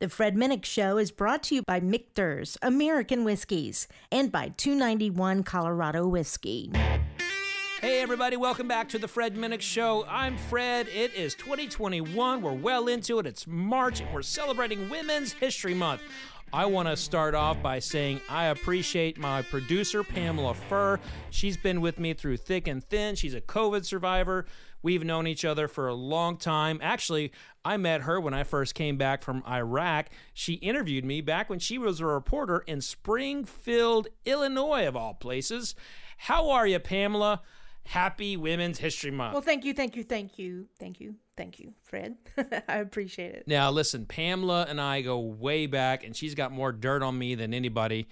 The Fred Minnick Show is brought to you by Michter's American Whiskies and by 291 Colorado Whiskey. Hey, everybody, welcome back to the Fred Minnick Show. I'm Fred. It is 2021. We're well into it. It's March, and we're celebrating Women's History Month. I want to start off by saying I appreciate my producer, Pamela Furr. She's been with me through thick and thin. She's a COVID survivor. We've known each other for a long time. Actually, I met her when I first came back from Iraq. She interviewed me back when she was a reporter in Springfield, Illinois, of all places. How are you, Pamela? Happy Women's History Month. Well, thank you, thank you, thank you, thank you, thank you, Fred. I appreciate it. Now, listen, Pamela and I go way back, and she's got more dirt on me than anybody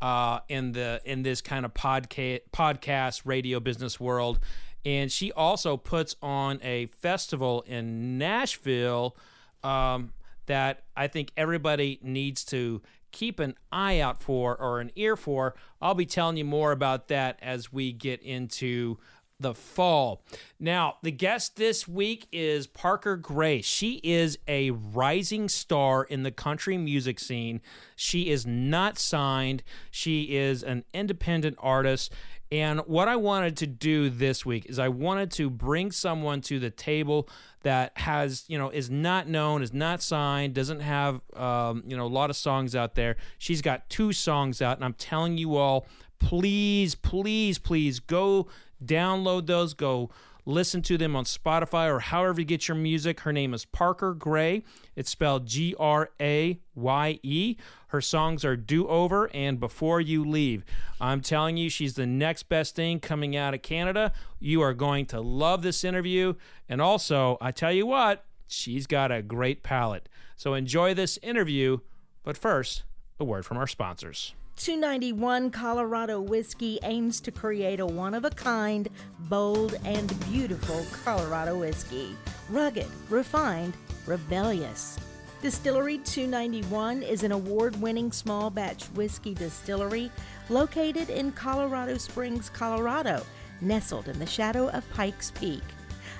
uh, in the in this kind of podcast, podcast radio business world. And she also puts on a festival in Nashville um, that I think everybody needs to keep an eye out for or an ear for. I'll be telling you more about that as we get into the fall. Now, the guest this week is Parker Graye. She is a rising star in the country music scene. She is not signed, she is an independent artist. And what I wanted to do this week is I wanted to bring someone to the table that has, you know, is not known, is not signed, doesn't have, um, you know, a lot of songs out there. She's got two songs out, and I'm telling you all, please, please, please go Download those, go listen to them on Spotify or however you get your music. Her name is Parker Graye. It's spelled G R A Y E. Her songs are Do Over and Before You Leave. I'm telling you, she's the next best thing coming out of Canada. You are going to love this interview. And also, I tell you what, she's got a great palate. So enjoy this interview. But first, a word from our sponsors. 291 Colorado Whiskey aims to create a one of a kind, bold, and beautiful Colorado whiskey. Rugged, refined, rebellious. Distillery 291 is an award winning small batch whiskey distillery located in Colorado Springs, Colorado, nestled in the shadow of Pikes Peak.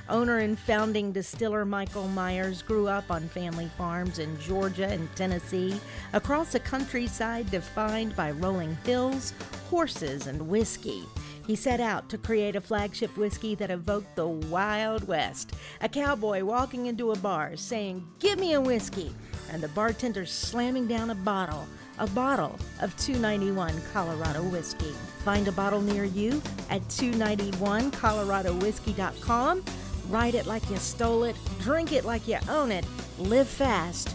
Owner and founding distiller Michael Myers grew up on family farms in Georgia and Tennessee, across a countryside defined by rolling hills, horses, and whiskey. He set out to create a flagship whiskey that evoked the Wild West. A cowboy walking into a bar saying, Give me a whiskey, and the bartender slamming down a bottle, a bottle of 291 Colorado whiskey. Find a bottle near you at 291coloradowhiskey.com Write it like you stole it, drink it like you own it, live fast,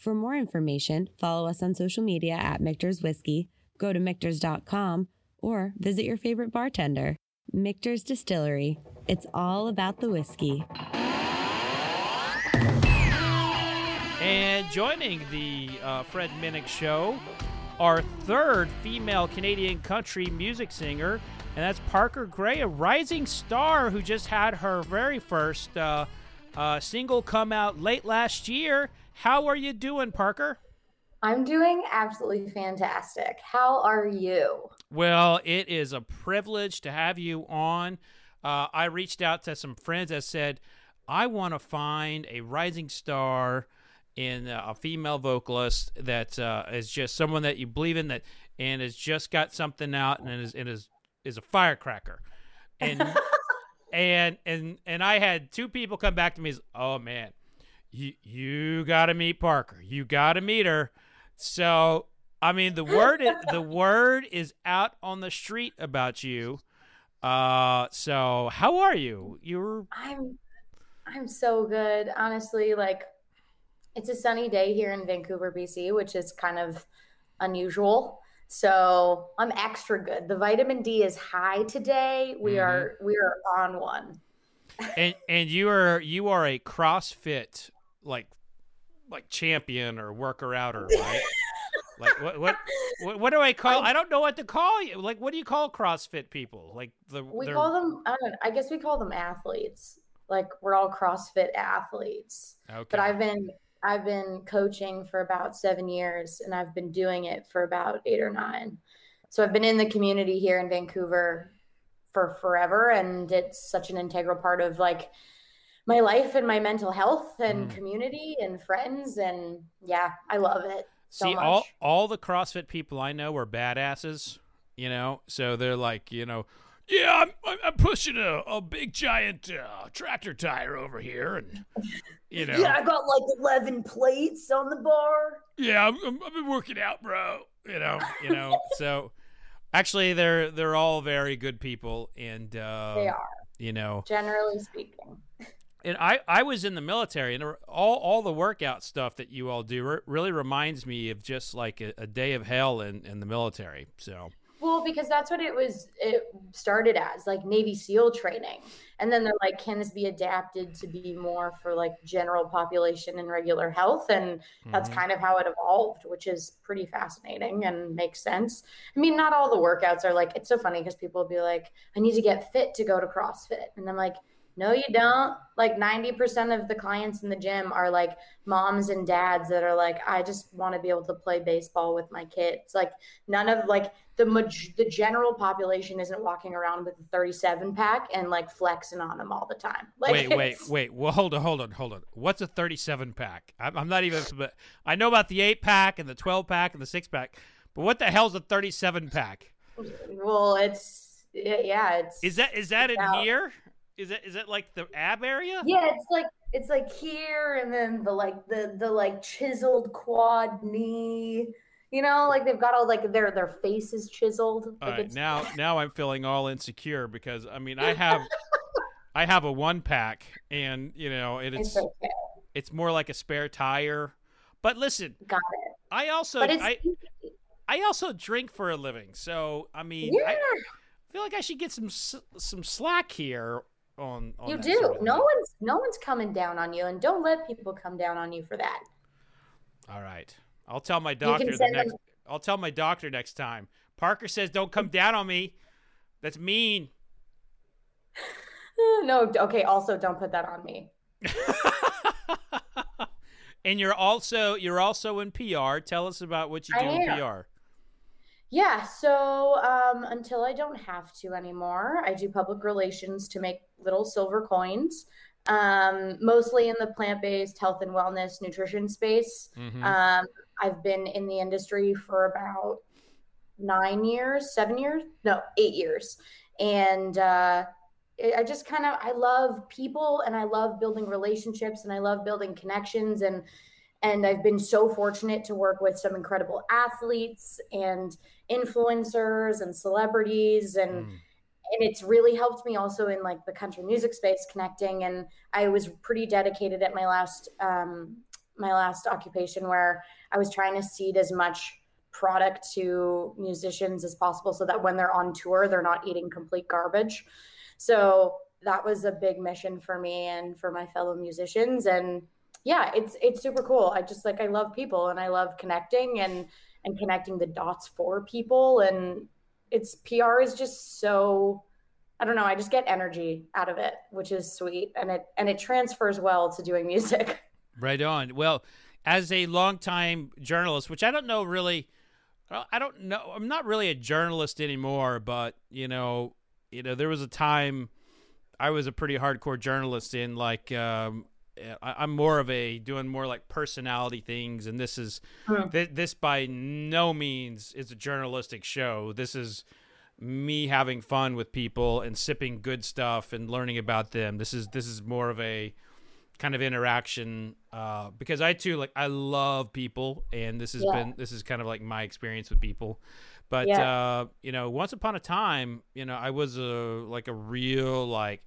For more information, follow us on social media at Michter's Whiskey, go to Michter's.com, or visit your favorite bartender. Michter's Distillery. It's all about the whiskey. And joining the uh, Fred Minnick Show, our third female Canadian country music singer, and that's Parker Graye, a rising star who just had her very first uh, uh, single come out late last year. How are you doing, Parker? I'm doing absolutely fantastic. How are you? Well, it is a privilege to have you on. Uh, I reached out to some friends that said, I want to find a rising star in uh, a female vocalist that uh, is just someone that you believe in that and has just got something out and is, and is is a firecracker, and and and and I had two people come back to me. As, oh man, you you got to meet Parker. You got to meet her. So I mean, the word is, the word is out on the street about you. Uh, so how are you? You're I'm I'm so good. Honestly, like it's a sunny day here in Vancouver, BC, which is kind of unusual. So I'm extra good. The vitamin D is high today. We Mhm. are we are on one. and and you are you are a CrossFit like like champion or worker outer, right? like what what what, what do I call? I don't know what to call you. Like what do you call CrossFit people? Like the We they're- call them I don't know, I guess we call them athletes. Like we're all CrossFit athletes. okay. But I've been I've been coaching for about 7 years and I've been doing it for about 8 or 9. So I've been in the community here in Vancouver for forever and it's such an integral part of like my life and my mental health and Mm. community and friends and yeah, I love it. so See, all much. all the CrossFit people I know are badasses. You know, so they're like, you know, yeah, I'm I'm- I'm pushing a, a big giant uh, tractor tire over here, and you know, yeah, I got like 11 plates on the bar. yeah, I'm, I'm, I've been working out, bro. You know, you know. so actually, they're they're all very good people, and uh, They are, you know, generally speaking. And I I was in the military, and all all the workout stuff that you all do re- really reminds me of just like a, a day of hell in in the military. So. Well, because that's what it was. It started as like Navy SEAL training, and then they're like, can this be adapted to be more for like general population and regular health? And that's Mhm. kind of how it evolved, which is pretty fascinating and makes sense. I mean, not all the workouts are like. It's so funny because people will be like, I need to get fit to go to CrossFit, and I'm like. No, you don't. Like 90% of the clients in the gym are like moms and dads that are like, I just want to be able to play baseball with my kids. Like, none of like the maj- the general population isn't walking around with a 37 pack and like flexing on them all the time. Like wait, wait, wait. Well, hold on, hold on, hold on. What's a 37 pack? I'm, I'm not even. But I know about the eight pack and the 12 pack and the six pack, but what the hell's a 37 pack? Well, it's yeah, it's Is that is that in Wow. here? Is it is it like the ab area? yeah, it's like it's like here and then the like the the like chiseled quad knee. You know, like they've got all like their their faces chiseled. All Like right, now now I'm feeling all insecure because I mean I have I have a one pack and you know it, it's it's okay. it's more like a spare tire. But listen, Got it. I also I I also drink for a living, so I mean yeah, I feel like I should get some some slack here on. on you do. sort of No one's no one's coming down on you, and don't let people come down on you for that. All right, I'll tell my doctor the next. them- I'll tell my doctor next time. Parker says, "Don't come down on me." That's mean. no, okay. Also, don't put that on me. and you're also you're also in PR. Tell us about what you I do in am. PR. Yeah. So um, until I don't have to anymore, I do public relations to make little silver coins, um, mostly in the plant-based health and wellness nutrition space. Mhm. Um, I've been in the industry for about nine years, seven years, no, eight years, and uh, I I just kind of I love people and I love building relationships and I love building connections and and I've been so fortunate to work with some incredible athletes and influencers and celebrities and Mm. and it's really helped me also in like the country music space connecting and i was pretty dedicated at my last um, my last occupation where i was trying to seed as much product to musicians as possible so that when they're on tour they're not eating complete garbage so that was a big mission for me and for my fellow musicians and yeah it's it's super cool i just like i love people and i love connecting and and connecting the dots for people and it's PR is just so I don't know, I just get energy out of it, which is sweet and it and it transfers well to doing music. Right on. Well, as a longtime journalist, which I don't know really, I don't know. I'm not really a journalist anymore, but you know, you know, there was a time I was a pretty hardcore journalist in like. Um, I, I'm more of a doing more like personality things, and this is Hmm. thi- this by no means is a journalistic show. This is me having fun with people and sipping good stuff and learning about them. This is this is more of a kind of interaction uh, because I too like I love people, and this has Yeah. been this is kind of like my experience with people. But Yeah. uh, you know, once upon a time, you know, I was a like a real like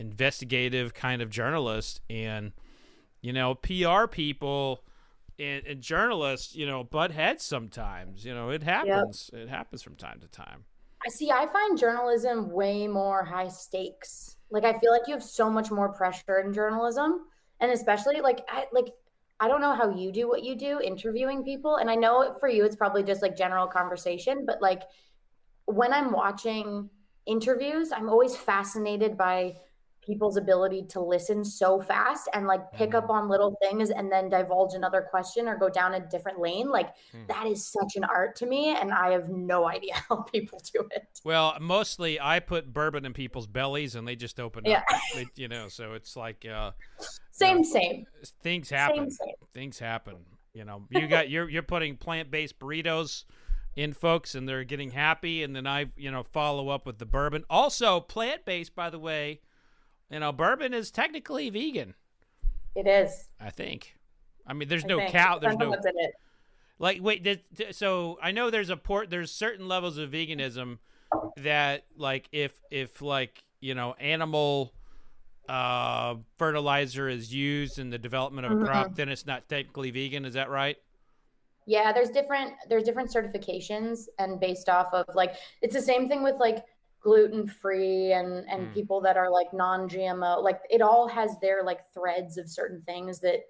investigative kind of journalist, and you know, PR people and, and journalists, you know, butt heads sometimes. You know, it happens. It happens from time to time. I see. I find journalism way more high stakes. Like I feel like you have so much more pressure in journalism, and especially like I like I don't know how you do what you do interviewing people, and I know for you it's probably just like general conversation, but like when I'm watching interviews, I'm always fascinated by people's ability to listen so fast and like pick up on little things and then divulge another question or go down a different lane. Like Hmm. that is such an art to me, and I have no idea how people do it. Well, mostly I put bourbon in people's bellies and they just open Yeah. up. They, you know, so it's like uh, Same, same. things happen. Same, same. Things happen. You know, you got you're you're putting plant based burritos in folks and they're getting happy and then I, you know, follow up with the bourbon. Also plant based by the way. You know, bourbon is technically vegan, It is. I think. I mean, there's I no think. cow, there's no what's in it. like wait th- th- so i know there's a port there's certain levels of veganism that like if if like you know animal uh fertilizer is used in the development of a crop then it's not technically vegan is that right Yeah, there's different there's different certifications and based off of like it's the same thing with like gluten free and and Mm. people that are like non-GMO. Like it all has their like threads of certain things that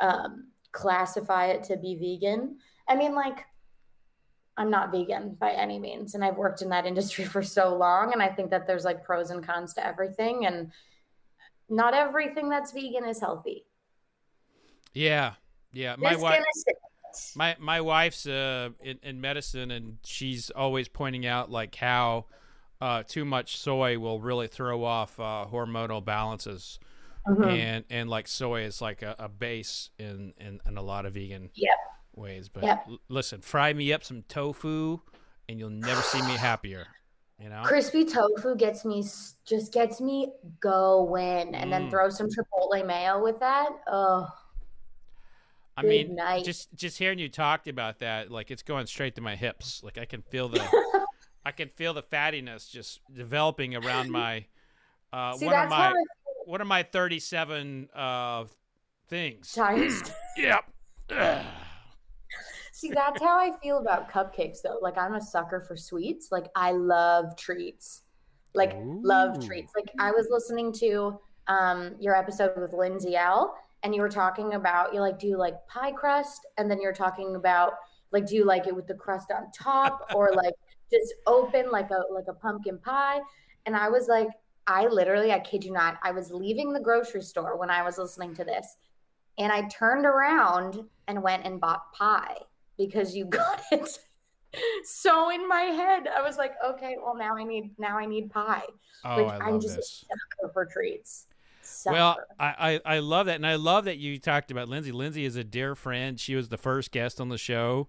um classify it to be vegan. I mean like I'm not vegan by any means and I've worked in that industry for so long and I think that there's like pros and cons to everything and not everything that's vegan is healthy. yeah yeah my Just wife gonna say it. my my wife's uh in, in medicine and she's always pointing out like how uh too much soy will really throw off uh hormonal balances Mhm. and and like soy is like a, a base in, in in a lot of vegan Yep. ways but Yep. l- listen fry me up some tofu and you'll never see me happier you know Crispy tofu gets me just gets me going, and then Mm. throw some chipotle mayo with that. Oh, i mean night. just just hearing you talk about that like it's going straight to my hips like i can feel the i can feel the fattiness just developing around my uh see one of my one of my 37 uh things times. yep see that's how I feel about cupcakes though. Like I'm a sucker for sweets. Like I love treats. Like love treats. Like I was listening to um your episode with Lindsay Ell And you were talking about you like do you like pie crust, and then you're talking about like do you like it with the crust on top or like just open like a like a pumpkin pie? And I was like, I literally, I kid you not, I was leaving the grocery store when I was listening to this, and I turned around and went and bought pie because you got it so in my head. I was like, okay, well now I need now I need pie. oh Like, i I'm love just- this Sucker for treats. Sucker. Well, I, I I love that, and I love that you talked about Lindsay. Lindsay is a dear friend. She was the first guest on the show,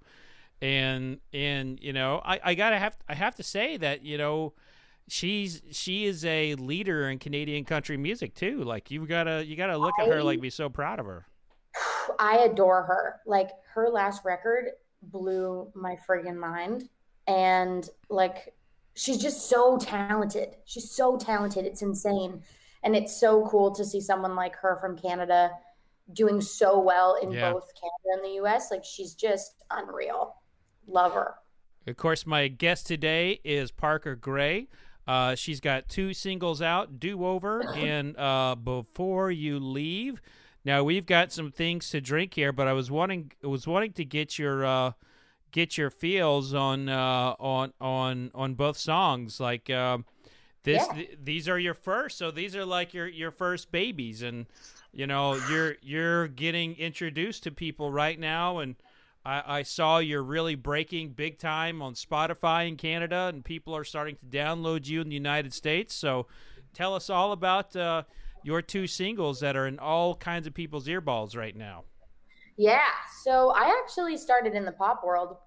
and and you know I, I gotta have I have to say that you know she's she is a leader in Canadian country music too. Like you gotta you gotta look at her like be so proud of her. I adore her. Like her last record blew my friggin' mind. And like she's just so talented. She's so talented. It's insane. And it's so cool to see someone like her from Canada doing so well in Yeah. both Canada and the US. Like she's just unreal. Love her. Of course, my guest today is Parker Graye. Uh, she's got two singles out, Do Over and uh, Before You Leave. Now we've got some things to drink here, but I was wanting was wanting to get your uh, get your feels on uh, on on on both songs. Like uh, this, Yeah. th- these are your first, so these are like your your first babies, and you know you're you're getting introduced to people right now, and I, I saw you're really breaking big time on Spotify in Canada, and people are starting to download you in the United States. So, tell us all about uh, your two singles that are in all kinds of people's earballs right now. Yeah. So I actually started in the pop world.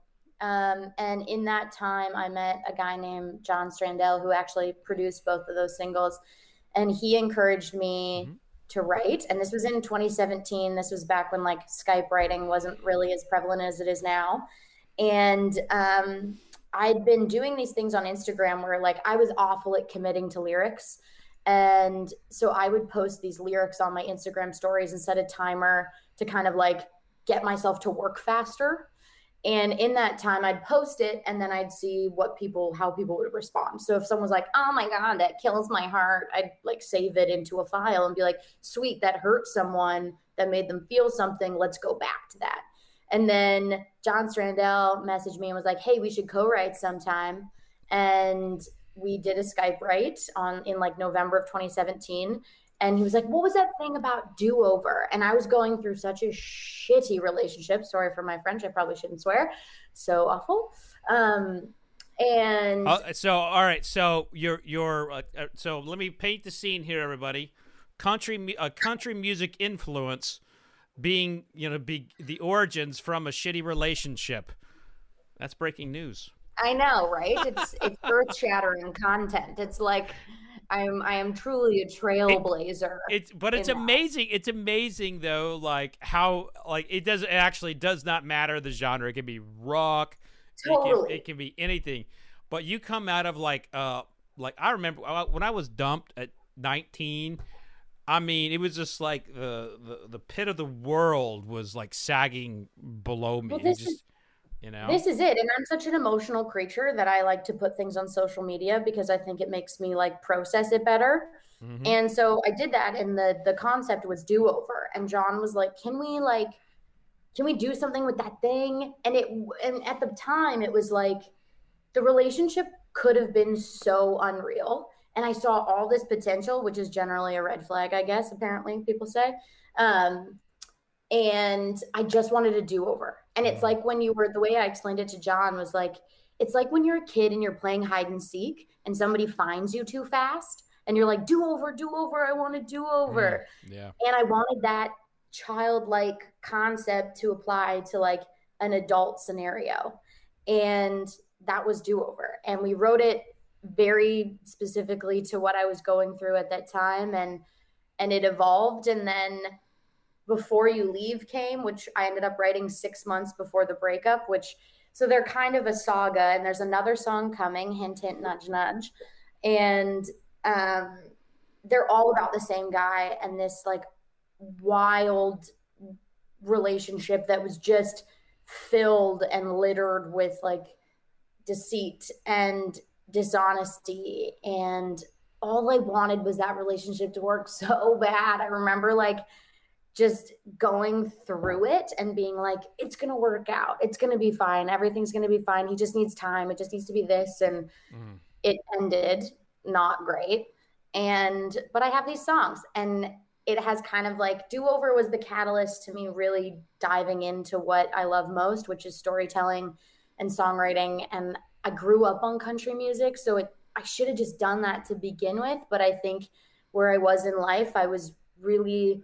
Um, and in that time, I met a guy named John Strandell who actually produced both of those singles. And he encouraged me Mhm. To write. And this was in 2017. This was back when like Skype writing wasn't really as prevalent as it is now. And um, I'd been doing these things on Instagram where like I was awful at committing to lyrics. And so I would post these lyrics on my Instagram stories and set a timer to kind of like get myself to work faster. And in that time, I'd post it and then I'd see what people, how people would respond. So if someone was like, oh my God, that kills my heart, I'd like save it into a file and be like, sweet, that hurt someone, that made them feel something. Let's go back to that. And then John Strandell messaged me and was like, hey, we should co write sometime. And we did a Skype write on in like November of 2017 and he was like, "What was that thing about do over?" And I was going through such a shitty relationship. Sorry for my French. I probably shouldn't swear. So awful. Um, and uh, so all right. So you're you're uh, uh, so let me paint the scene here, everybody. Country a country music influence being you know be the origins from a shitty relationship. That's breaking news. I know, right? It's it's earth shattering content. It's like I'm I am truly a trailblazer. It, it's but it's amazing. That. It's amazing though, like how like it does it actually does not matter the genre. It can be rock, totally. it, can, it can be anything. But you come out of like uh like I remember uh, when I was dumped at 19. I mean, it was just like the the, the pit of the world was like sagging below me. Well, this just, is you know? This is it and i'm such an emotional creature that i like to put things on social media because i think it makes me like process it better. Mm-hmm. and so i did that and the the concept was do over and john was like can we like can we do something with that thing? And it and at the time it was like the relationship could have been so unreal and i saw all this potential which is generally a red flag i guess apparently people say um, and I just wanted a do over. And it's mm. like when you were the way I explained it to John was like, it's like when you're a kid and you're playing hide and seek and somebody finds you too fast and you're like, do over, do over, I want to do over. Mm, yeah. And I wanted that childlike concept to apply to like an adult scenario. And that was do over. And we wrote it very specifically to what I was going through at that time and and it evolved and then before You Leave came, which I ended up writing six months before the breakup, which so they're kind of a saga. And there's another song coming, hint, hint, nudge, nudge. And um, they're all about the same guy and this like wild relationship that was just filled and littered with like deceit and dishonesty and all I wanted was that relationship to work so bad. I remember like just going through it and being like, it's going to work out. It's going to be fine. Everything's going to be fine. He just needs time. It just needs to be this. And mm. it ended not great. And, but I have these songs and it has kind of like do over was the catalyst to me really diving into what I love most, which is storytelling and songwriting. And I grew up on country music. So it, I should have just done that to begin with. But I think where I was in life, I was really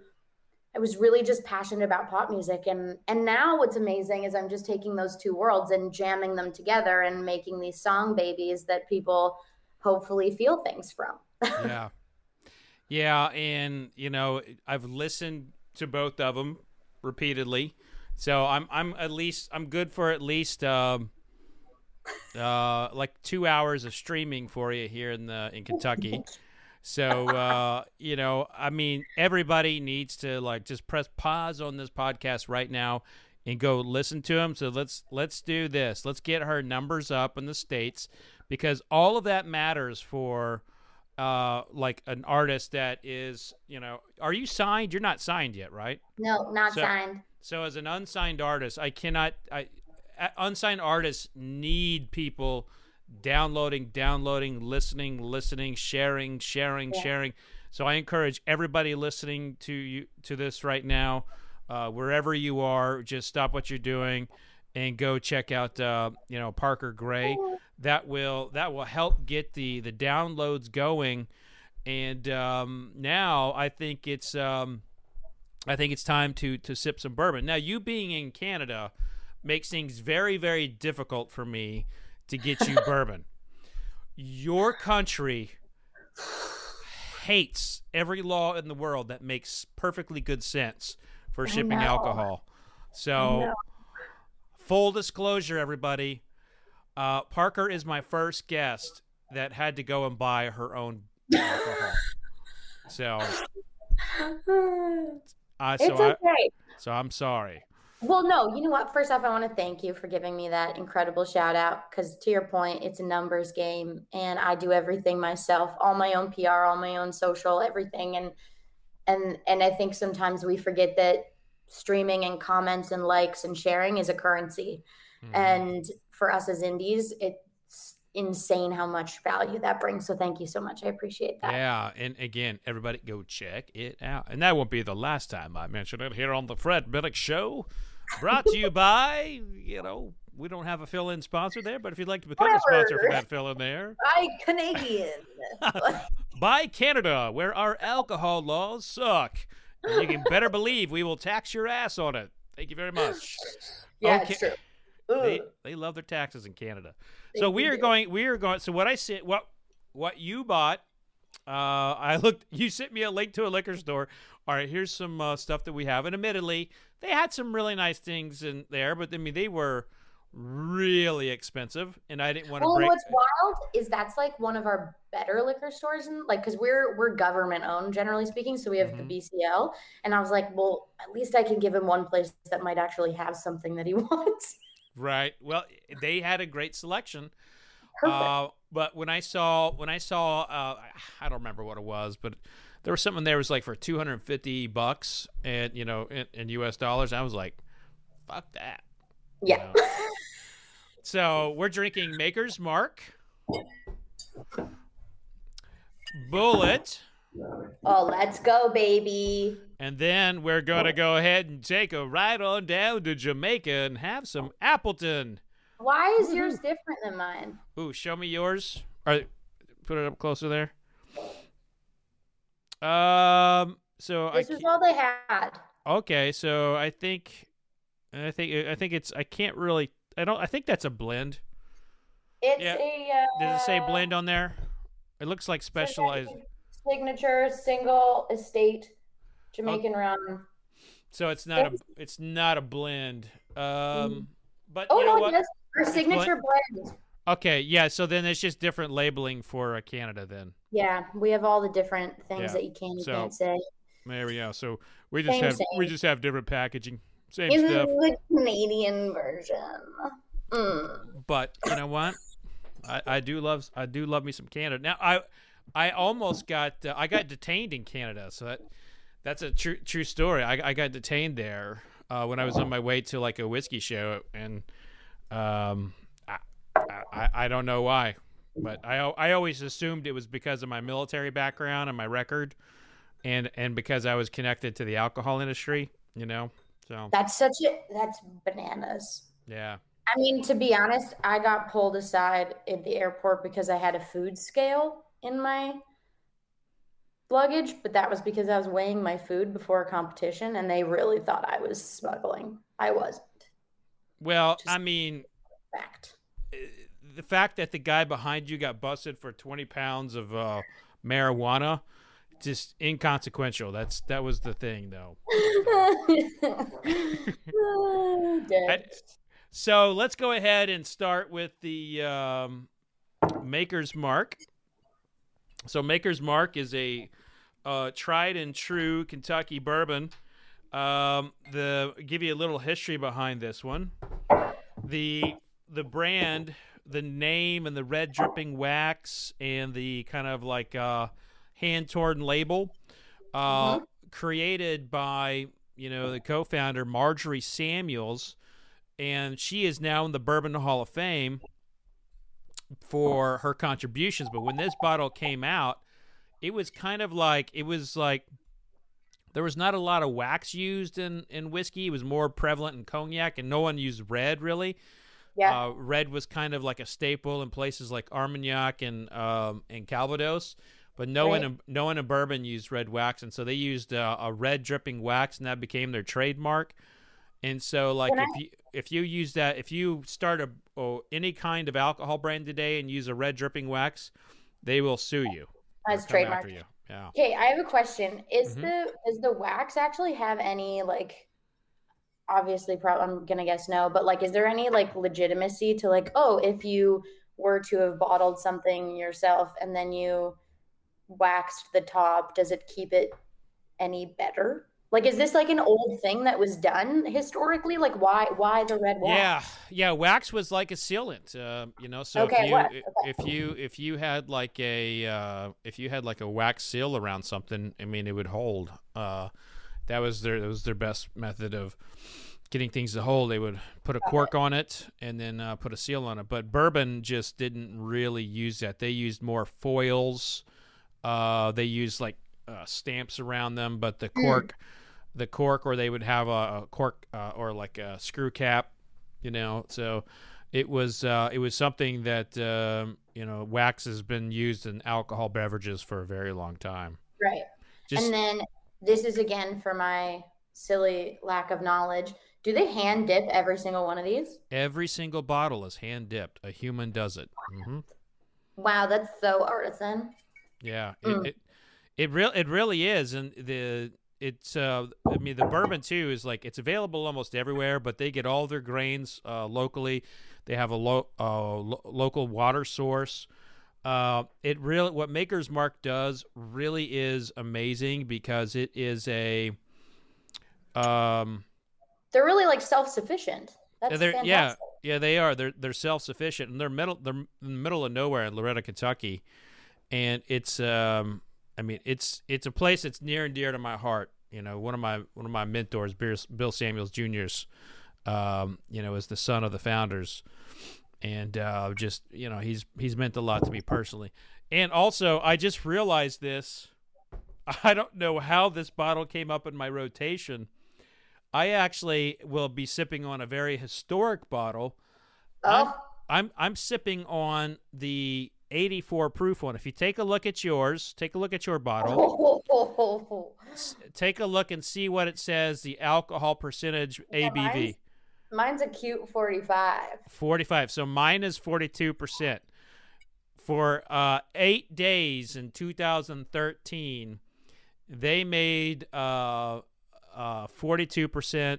I was really just passionate about pop music and and now what's amazing is I'm just taking those two worlds and jamming them together and making these song babies that people hopefully feel things from. yeah. Yeah, and you know, I've listened to both of them repeatedly. So I'm I'm at least I'm good for at least um uh like 2 hours of streaming for you here in the in Kentucky. So uh, you know, I mean, everybody needs to like just press pause on this podcast right now and go listen to him. So let's let's do this. Let's get her numbers up in the states because all of that matters for uh like an artist that is, you know, are you signed? You're not signed yet, right? No, not so, signed. So as an unsigned artist, I cannot I unsigned artists need people downloading, downloading, listening, listening, sharing, sharing, yeah. sharing. So I encourage everybody listening to you to this right now, uh, wherever you are, just stop what you're doing and go check out uh, you know Parker Graye. That will that will help get the the downloads going. And um, now I think it's um, I think it's time to to sip some bourbon. Now you being in Canada makes things very very difficult for me to get you bourbon. Your country hates every law in the world that makes perfectly good sense for shipping alcohol. So, full disclosure, everybody, uh, Parker is my first guest that had to go and buy her own alcohol. so, uh, so it's I, okay. so I'm sorry. Well, no, you know what? First off, I want to thank you for giving me that incredible shout out because, to your point, it's a numbers game, and I do everything myself, all my own PR, all my own social, everything, and and and I think sometimes we forget that streaming and comments and likes and sharing is a currency, Mhm. and for us as indies, it's insane how much value that brings. So, thank you so much. I appreciate that. Yeah, and again, everybody go check it out. And that won't be the last time I mention it here on the Fred Minnick Show. Brought to you by, you know, we don't have a fill in sponsor there, but if you'd like to become a sponsor for that fill in there, by Canadian. by Canada, where our alcohol laws suck. And you can better believe we will tax your ass on it. Thank you very much. yeah, Okay. true. They, they love their taxes in Canada. They so we are do. going. We are going. So what I said, what what you bought, uh, I looked. You sent me a link to a liquor store. All right, here's some uh, stuff that we have, and admittedly, they had some really nice things in there, but I mean, they were really expensive, and I didn't want to Well, break. what's wild is that's like one of our better liquor stores, and like because we're we're government owned, generally speaking. So we have Mhm. the BCL, and I was like, well, at least I can give him one place that might actually have something that he wants. Right. Well, they had a great selection. Perfect. Uh, but when I saw when I saw uh, I don't remember what it was, but there was something there was like for 250 bucks and you know in, in US dollars. I was like, fuck that. yeah. So we're drinking Maker's Mark, Bulleit, Oh, let's go, baby. and then we're gonna go ahead and take a ride on down to Jamaica and have some Appleton. Why is yours different than mine? Ooh, show me yours. Or put it up closer there. Um. So I This is all they had. okay. So I think, I think I think it's I can't really. I don't. I think that's a blend. It's Yeah. a. Uh, Does it say blend on there? It looks like specialized. signature single estate Jamaican rum. So it's not a. It's not a blend. Um. But Oh you know no, what? yes, our signature blend. Okay. Yeah. So then it's just different labeling for uh, Canada. Then Yeah, we have all the different things Yeah, that you can and so- can't say. there we go. So we just Same, have we just have different packaging. Same In stuff. the Canadian version. Mm. but you know what? I, I do love I do love me some Canada. Now I I almost got uh, I got detained in Canada, so that that's a true true story. I, I got detained there uh, when I was on my way to like a whiskey show, and um I, I I don't know why, but I I always assumed it was because of my military background and my record, and and because I was connected to the alcohol industry, you know. So That's such a that's bananas. yeah. I mean, to be honest, I got pulled aside at the airport because I had a food scale in my luggage, but that was because I was weighing my food before a competition and they really thought I was smuggling. I wasn't. Well, Just- I mean, Fact. the fact that the guy behind you got busted for 20 pounds of uh, marijuana just inconsequential. That's that was the thing though. So let's go ahead and start with the um, maker's mark. So maker's mark is a uh, tried and true kentucky bourbon um, the give you a little history behind this one. The the brand the name and the red dripping wax and the kind of like uh, hand torn label uh, created by you know the co-founder marjorie samuels and she is now in the bourbon hall of fame for her contributions. But when this bottle came out it was kind of like it was like there was not a lot of wax used in in whiskey it was more prevalent in cognac and no one used red really Yeah. uh, red was kind of like a staple in places like Armagnac and um, and Calvados, but no one in, no one in bourbon used red wax, and so they used uh, a red dripping wax, and that became their trademark. And so, like When if you if you use that, if you start a oh, any kind of alcohol brand today and use a red dripping wax, they will sue you. As trademark. you. Yeah. Okay, I have a question. Is Mhm. the does the wax actually have any like obviously probably I'm gonna guess no, but like is there any like legitimacy to like, oh, if you were to have bottled something yourself and then you waxed the top, does it keep it any better? Like is this like an old thing that was done historically? Like why why the red wax? Yeah, yeah. Wax was like a sealant, uh, you know. So Okay, if you i- if you if you had like a uh, if you had like a wax seal around something, I mean, it would hold. Uh, that was their that was their best method of getting things to hold. They would put a cork on it and then uh, put a seal on it. But bourbon just didn't really use that. They used more foils. Uh, they used like uh, stamps around them, but the cork, the cork, or they would have a, a cork uh, or like a screw cap, you know. So it was uh, it was something that um, you know wax has been used in alcohol beverages for a very long time. Right. Just and then this is again for my silly lack of knowledge. Do they hand dip every single one of these? every single bottle is hand dipped. A human does it. hmm Wow, that's so artisan. Yeah, Mm. it, it it real it really is, and the it's uh I mean the bourbon too is like it's available almost everywhere, but they get all their grains uh, locally. They have a lo- uh, lo- local water source. Uh, it really what Maker's Mark does really is amazing because it is a um They're really like self-sufficient. That's they're, fantastic. yeah, yeah, they are. They're they're self sufficient, and they're middle. They're in the middle of nowhere in Loretto, Kentucky, and it's um, I mean, it's it's a place that's near and dear to my heart. You know, one of my one of my mentors, Bill Bill Samuels Jr.'s, um, you know, is the son of the founders, and uh, just you know, he's he's meant a lot to me personally. And also, I just realized this. I don't know how this bottle came up in my rotation. I actually will be sipping on a very historic bottle. I'm, Oh, I'm I'm sipping on the 84 proof one. If you take a look at yours, take a look at your bottle. s- Take a look and see what it says. The alcohol percentage Yeah, ABV mine's- Mine's a cute 45. 45. So mine is 42 percent. For uh, eight days in 2013, they made uh, uh, 42%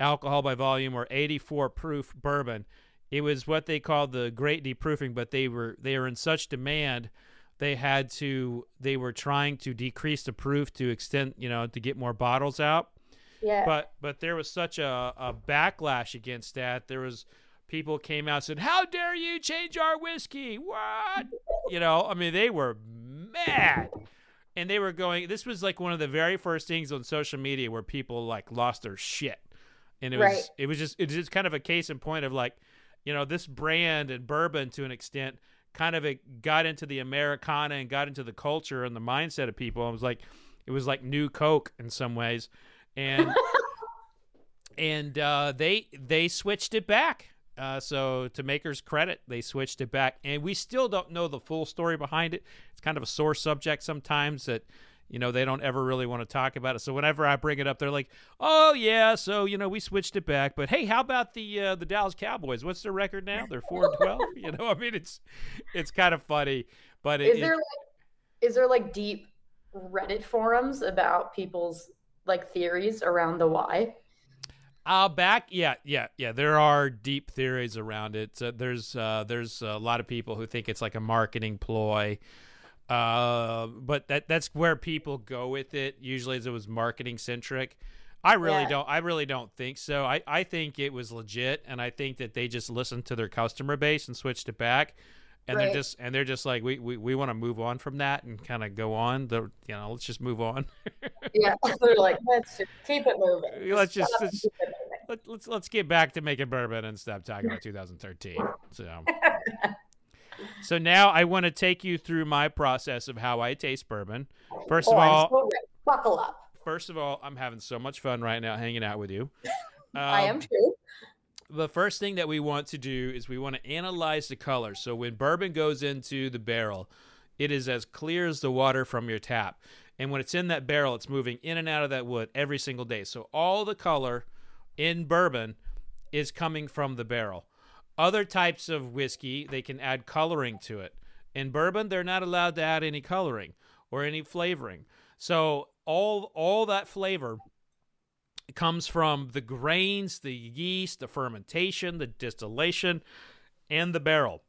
alcohol by volume or 84 proof bourbon. It was what they called the great deproofing, but they were they were in such demand they had to they were trying to decrease the proof to extend you know to get more bottles out. Yeah. but but there was such a, a backlash against that. There was people came out and said how dare you change our whiskey? What? You know i mean they were mad. And they were going this was like one of the very first things on social media where people like lost their shit. And it was Right. it was just it was just kind of a case in point of like you know this brand and bourbon to an extent kind of it got into the americana and got into the culture and the mindset of people it was like it was like new coke in some ways and and uh, they they switched it back. Uh, so to Maker's credit, they switched it back, and we still don't know the full story behind it. It's kind of a sore subject sometimes that you know they don't ever really want to talk about it. So whenever I bring it up, they're like, "Oh yeah, so you know we switched it back." But hey, how about the uh, the Dallas Cowboys? What's their record now? They're four and twelve. you know, I mean, it's it's kind of funny, but it, is it- there like is there like deep Reddit forums about people's like theories around the why? Uh, back, yeah, yeah, yeah. There are deep theories around it. Uh, there's uh, there's a lot of people who think it's like a marketing ploy. Uh, but that that's where people go with it. Usually, as it was marketing centric. I really Yeah. don't. I really don't think so. I, I think it was legit, and I think that they just listened to their customer base and switched it back, and they're just and they're just like we we, we want to move on from that and kind of go on. The you know let's just move on. Yeah, they're like, let's just keep it moving. Let's just- let's-. Let, let's let's get back to making bourbon and stop talking about 2013. So, so now I want to take you through my process of how I taste bourbon. First of Oh, I'm all, so buckle up. first of all, I'm having so much fun right now hanging out with you. I Um, am too. the first thing that we want to do is we want to analyze the color. So when bourbon goes into the barrel, it is as clear as the water from your tap. And when it's in that barrel, it's moving in and out of that wood every single day. So all the color in bourbon is coming from the barrel. Other types of whiskey, they can add coloring to it. In bourbon, they're not allowed to add any coloring. or any flavoring. So all all that flavor comes from the grains, the yeast, the fermentation, the distillation, and the barrel.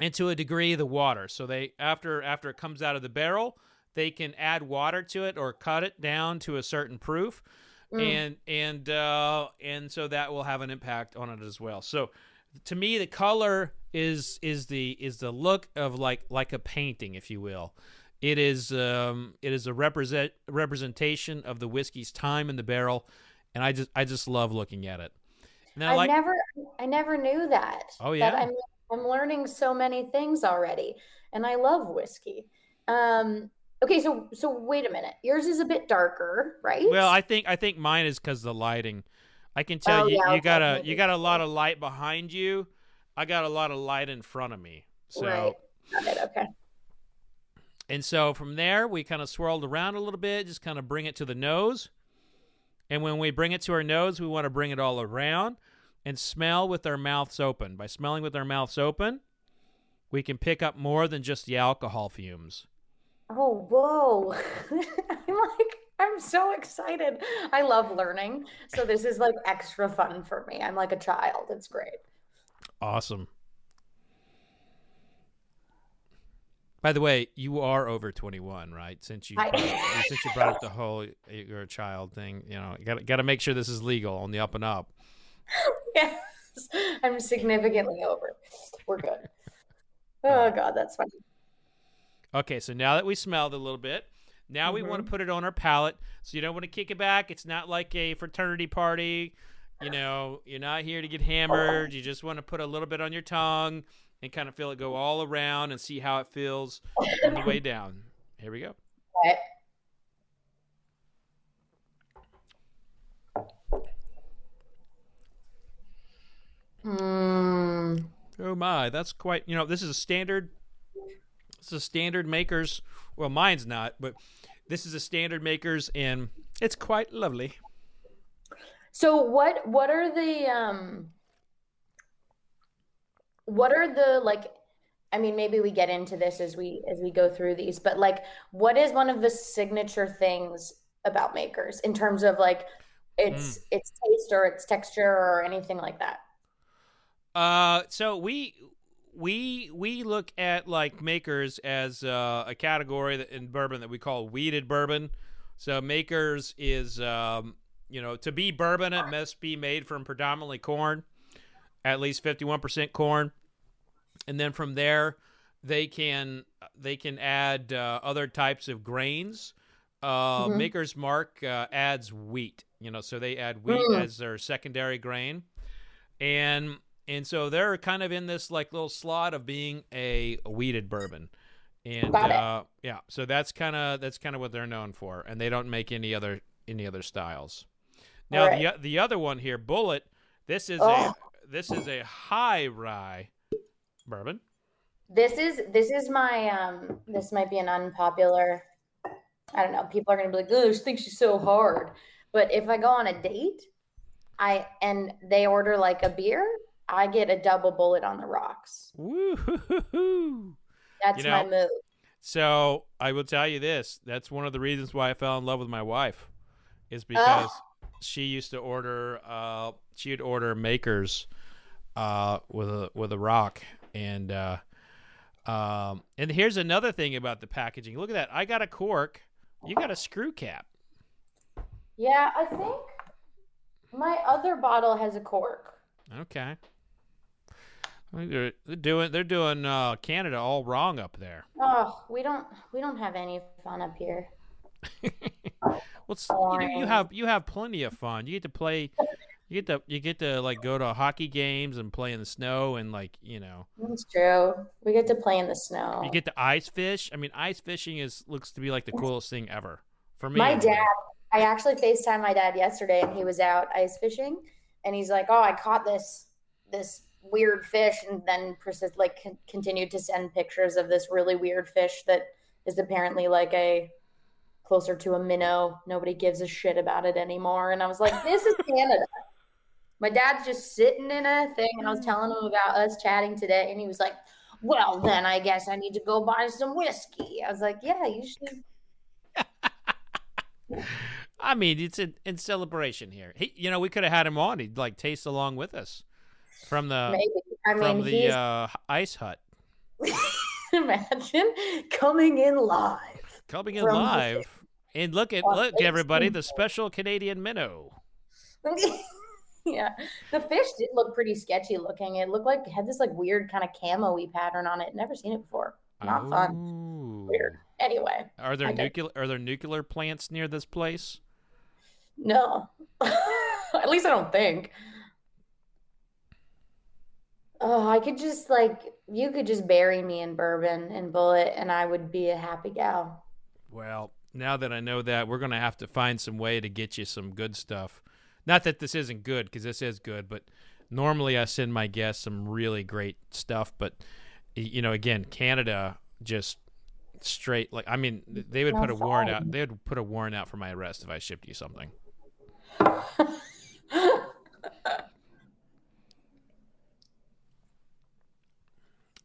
And to a degree the water. So they after after it comes out of the barrel, they can add water to it or cut it down to a certain proof. Mm. And and uh, and so that will have an impact on it as well. So to me the color is is the is the look of like like a painting if you will it is um, it is a represent representation of the whiskey's time in the barrel, and I just I just love looking at it. Now, I like, never I never knew that. Oh yeah, I'm I'm learning so many things already, and I love whiskey. Um, okay, so so wait a minute, yours is a bit darker, right? Well, I think I think mine is because the lighting. I can tell oh, you yeah, you okay. got a you got a lot of light behind you. I got a lot of light in front of me. So right. Got it. Okay. And so from there, we kind of swirled around a little bit, just kind of bring it to the nose. And when we bring it to our nose, we want to bring it all around and smell with our mouths open. By smelling with our mouths open, we can pick up more than just the alcohol fumes. Oh, whoa. I'm like, I'm so excited. I love learning. So this is like extra fun for me. I'm like a child. It's great. Awesome. By the way, you are over 21, right? Since you brought, since you brought up the whole eh, you're a child thing, you know, you got got to make sure this is legal on the up and up. Yes, I'm significantly over. We're good. Oh God, that's funny. Okay, so now that we smelled a little bit, now mm-hmm. we want to put it on our palate. So you don't want to kick it back. It's not like a fraternity party. You know, you're not here to get hammered. You just want to put a little bit on your tongue and kind of feel it go all around and see how it feels on the way down. Here we go. Okay. Mm. Oh my, that's quite. You know, this is a standard. Is a standard Maker's. Well, mine's not, but this is a standard Maker's, and it's quite lovely. So what? What are the um? what are the like I mean, maybe we get into this as we as we go through these, but like, what is one of the signature things about Maker's in terms of like its mm. its taste or its texture or anything like that? Uh, so we we we look at like Maker's as uh, a category that, in bourbon that we call wheated bourbon. So Maker's is um, you know to be bourbon, it must be made from predominantly corn, at least fifty one percent corn and then from there they can they can add uh, other types of grains. Uh, mm-hmm. Maker's Mark uh, adds wheat, you know, so they add wheat mm. as their secondary grain, and and so they're kind of in this like little slot of being a, wheated bourbon, and uh, yeah, so that's kind of that's kind of what they're known for, and they don't make any other any other styles. Now right. the the other one here, Bulleit this is oh. a this is a high rye bourbon. This is this is my um this might be an unpopular I don't know, people are gonna be like, oh, she thinks she's so hard. But if I go on a date, I and they order like a beer, I get a double Bulleit on the rocks. Woo-hoo-hoo-hoo. That's you know, my move. So I will tell you this. That's one of the reasons why I fell in love with my wife. Is because oh. she used to order uh she'd order Maker's uh with a with a rock and uh, um, and here's another thing about the packaging. Look at that. I got a cork. You got a screw cap. Yeah, I think my other bottle has a cork. Okay. They're, doing they're doing uh, Canada all wrong up there. Oh, we don't we don't have any fun up here. well, you, you have you have plenty of fun. You get to play you get to you get to like go to hockey games and play in the snow and like you know. That's true. We get to play in the snow. You get to ice fish. I mean, ice fishing is looks to be like the coolest thing ever for me. My dad. I actually Facetime my dad yesterday, and he was out ice fishing, and he's like, "Oh, I caught this this weird fish," and then persist like con- continued to send pictures of this really weird fish that is apparently like a closer to a minnow. Nobody gives a shit about it anymore. And I was like, this is Canada my dad's just sitting in a thing and I was mm. telling him about us chatting today and he was like, well, then I guess I need to go buy some whiskey. I was like, yeah, you should. I mean, it's in, in celebration here. He, you know, we could have had him on. He'd like taste along with us from the Maybe. I from mean, the he's uh, ice hut. imagine coming in live. Coming in from the- live. And look at look everybody, the special Canadian minnow. yeah, the fish did look pretty sketchy looking. It looked like it had this like weird kind of camo-y pattern on it. Never seen it before. Not fun. Weird. Anyway, Are there I don't- nuclear are there nuclear plants near this place? no. At least I don't think. Oh, I could just like you could just bury me in bourbon and Bulleit, and I would be a happy gal. Well, now that I know that, we're going to have to find some way to get you some good stuff. Not that this isn't good, because this is good, but normally I send my guests some really great stuff. But, you know, again, Canada just straight, like, I mean, they would put a warrant out. They would put a warrant out for my arrest if I shipped you something.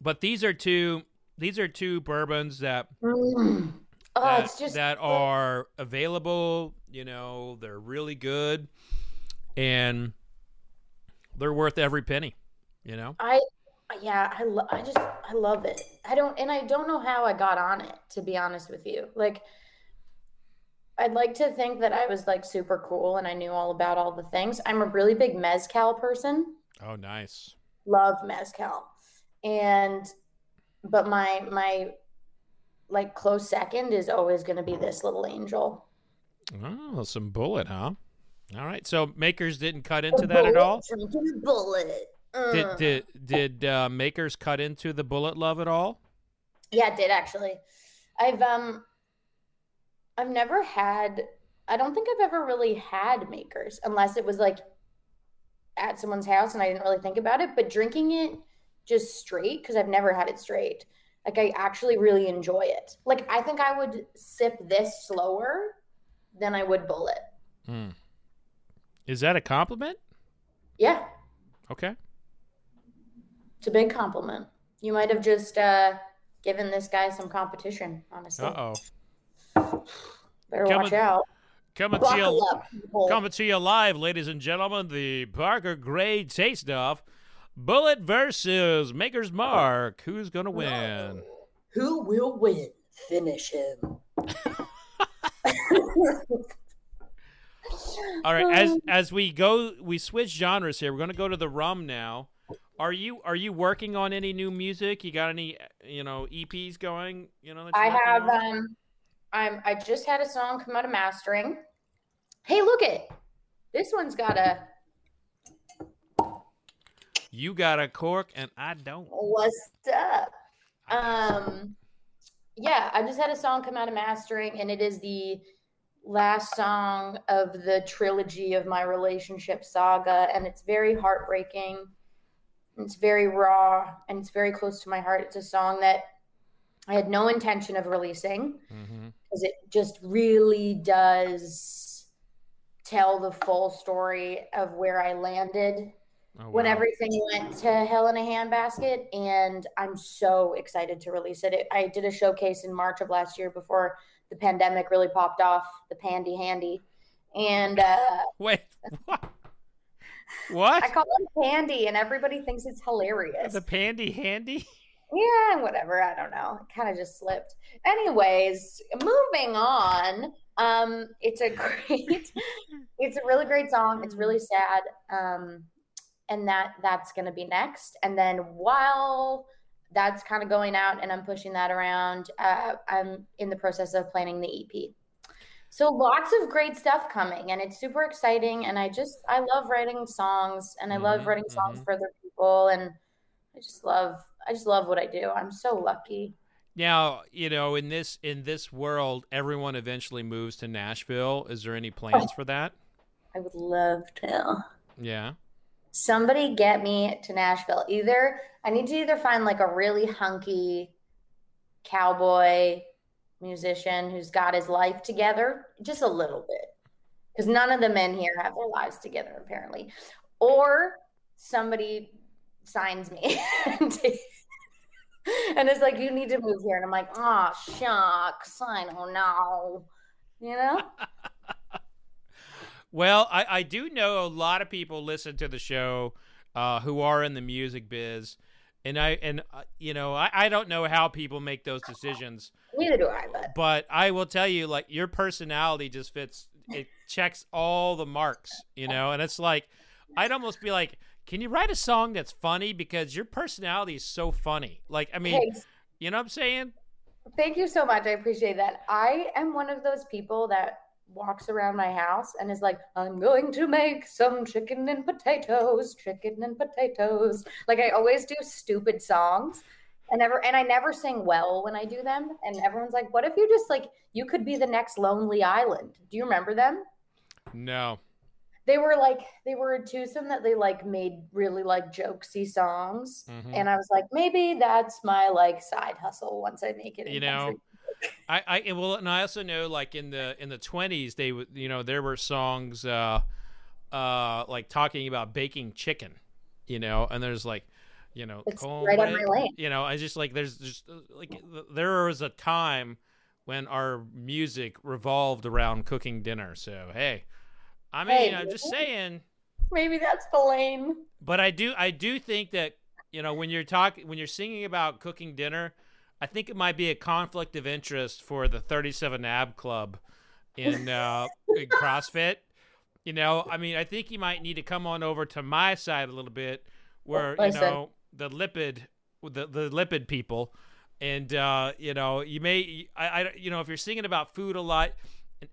But these are two. These are two bourbons that Mm. Oh, that, it's just that are available. You know, they're really good, and they're worth every penny. You know, I yeah, I lo- I just I love it. I don't and I don't know how I got on it to be honest with you. Like I'd like to think that I was like super cool and I knew all about all the things. I'm a really big mezcal person. oh nice. Love mezcal. And but my my like close second is always going to be this little angel. Oh, some Bulleit, huh? All right. So Maker's didn't cut into that at all. A Bulleit. Did did did uh, Maker's cut into the Bulleit love at all? Yeah, it did actually. I've um I've never had I don't think I've ever really had Maker's unless it was like at someone's house and I didn't really think about it, but drinking it just straight because I've never had it straight. Like I actually really enjoy it. Like I think I would sip this slower than I would Bulleit. Hmm. Is that a compliment? Yeah, Okay. it's a big compliment. You might have just uh given this guy some competition, honestly. Uh oh. Better Coming- watch out. Coming to you. Up. Coming to you live, ladies and gentlemen, the Parker Graye Taste Off Bulleit versus Maker's Mark. Who's gonna win? Who will win? Finish him. All right, as as we go, we switch genres here. We're gonna go to the rum now. Are you are you working on any new music? You got any you know EPs going? You know, I have on? um I'm I just had a song come out of mastering. Hey, look it. This one's got a You got a cork, and I don't. what's up? Um yeah, I just had a song come out of mastering and it is the last song of the trilogy of my relationship saga and it's very heartbreaking. It's very raw and it's very close to my heart. It's a song that I had no intention of releasing. because it just really does tell the full story of where I landed Oh, when everything went to hell in a handbasket. And I'm so excited to release it. it. I did a showcase in March of last year before the pandemic really popped off, the pandy handy. And uh, Wait, what? What? I call it pandy, and everybody thinks it's hilarious. the pandy handy? Yeah, whatever. I don't know. It kind of just slipped. Anyways, moving on. Um, it's a great, it's a really great song. It's really sad. Um, and that that's gonna be next. And then while that's kind of going out and I'm pushing that around, uh, I'm in the process of planning the EP. So lots of great stuff coming, and it's super exciting. And I just I love writing songs, and I love Mhm, writing songs mhm. for other people, and I just love I just love what I do. I'm so lucky. Now, you know, in this in this world, everyone eventually moves to Nashville. Is there any plans for that? I would love to. Yeah. Somebody get me to Nashville. Either I need to either find like a really hunky cowboy musician who's got his life together, just a little bit. Because none of the men here have their lives together, apparently. Or somebody signs me and it's like, you need to move here. And I'm like, oh, shucks. I don't know. You know? Well, I, I do know a lot of people listen to the show uh, who are in the music biz. And I and uh, you know I, I don't know how people make those decisions. Neither do I. But but I will tell you, like your personality just fits. It checks all the marks, you know. And it's like I'd almost be like, can you write a song that's funny because your personality is so funny? Like I mean, Thanks. you know what I'm saying? Thank you so much. I appreciate that. I am one of those people that walks around my house and is like, I'm going to make some chicken and potatoes, chicken and potatoes. Like I always do stupid songs. And never and I never sing well when I do them. And everyone's like, what if you just like you could be the next Lonely Island? Do you remember them? No. They were like they were a twosome that they like made really like jokesy songs. Mm-hmm. And I was like, maybe that's my like side hustle once I make it. You know, country. I, I well, and I also know like in the in the twenties, they would you know there were songs uh, uh, like talking about baking chicken, you know, and there's like, you know, it's right on my lane. You know, I just like there's just uh, like there was a time when our music revolved around cooking dinner. So hey, I mean, hey, I'm just saying. Maybe that's the lane. But I do I do think that you know when you're talking when you're singing about cooking dinner I think it might be a conflict of interest for the 37 Ab Club in, uh, in CrossFit. You know, I mean, I think you might need to come on over to my side a little bit, where you know the lipid, the the lipid people, and uh, you know, you may, I, I, you know, if you're singing about food a lot,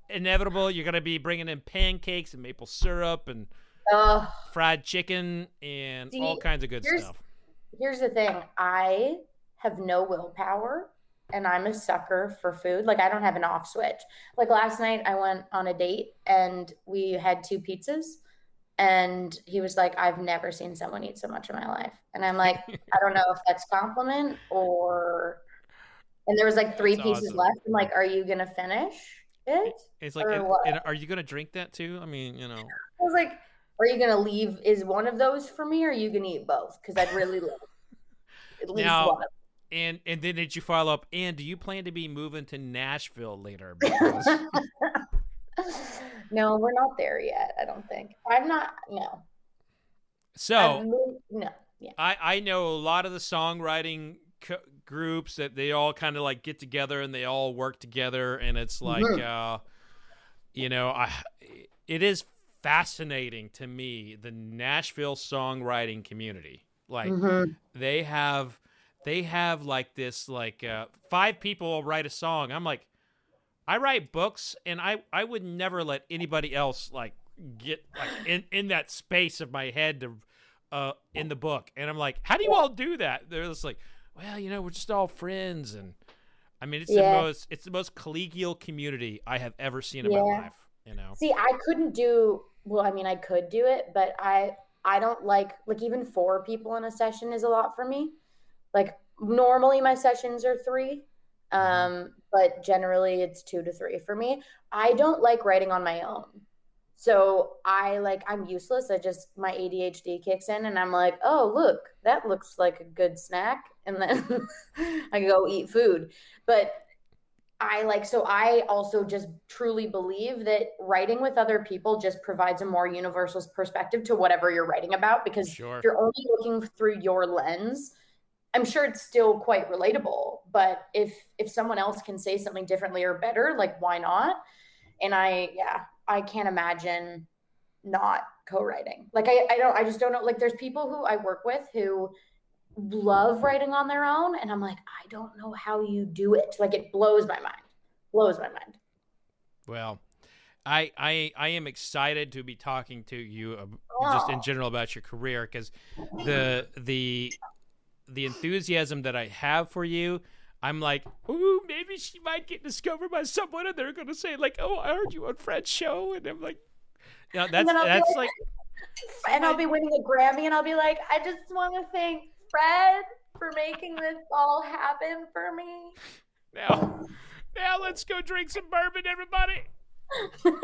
inevitable, you're gonna be bringing in pancakes and maple syrup and uh, fried chicken and see, all kinds of good stuff. Here's the thing, I have no willpower and I'm a sucker for food. Like I don't have an off switch. Like last night I went on a date and we had two pizzas and he was like, I've never seen someone eat so much in my life. And I'm like, I don't know if that's compliment or and there was like three that's pieces awesome. left. I'm like, are you gonna finish it? It's like, and, and are you gonna drink that too? I mean, you know. I was like, are you gonna leave? Is one of those for me, or are you gonna eat both? Because I'd really love at least now, one. And and then did you follow up? And do you plan to be moving to Nashville later? no, we're not there yet. I don't think. I'm not. No. So moved, no. Yeah. I I know a lot of the songwriting co- groups that they all kind of like get together and they all work together, and it's like, mm-hmm. uh, you know, I it is fascinating to me the Nashville songwriting community. Like mm-hmm. they have they have like this like uh, five people will write a song. I'm like, I write books, and I I would never let anybody else like get like in in that space of my head to uh in the book. And I'm like, how do you all do that? They're just like, well, you know, we're just all friends, and I mean, it's yeah. the most it's the most collegial community I have ever seen in yeah. my life. You know. See, I couldn't do well. I mean, I could do it, but I I don't like like even four people in a session is a lot for me like normally my sessions are three mm-hmm. um, but generally it's two to three for me. I don't like writing on my own. So i like i'm useless. I just my adhd kicks in and i'm like oh look that looks like a good snack. And then i go eat food. But I like so I also just truly believe that writing with other people just provides a more universal perspective to whatever you're writing about because sure. if you're only looking through your lens, I'm sure it's still quite relatable, but if if someone else can say something differently or better, like why not? And I yeah, I can't imagine not co-writing. Like I I don't I just don't know like there's people who I work with who love writing on their own and I'm like I don't know how you do it. Like it blows my mind. Blows my mind. Well, I, I I am excited to be talking to you uh, just in general about your career because the the the enthusiasm that I have for you, I'm like, ooh, maybe she might get discovered by someone, and they're gonna say like, oh, I heard you on Fred's show, and I'm like, know, that's that's like, like, and I'll be winning a Grammy, and I'll be like, I just want to thank Fred for making this all happen for me. Now, now let's go drink some bourbon, everybody.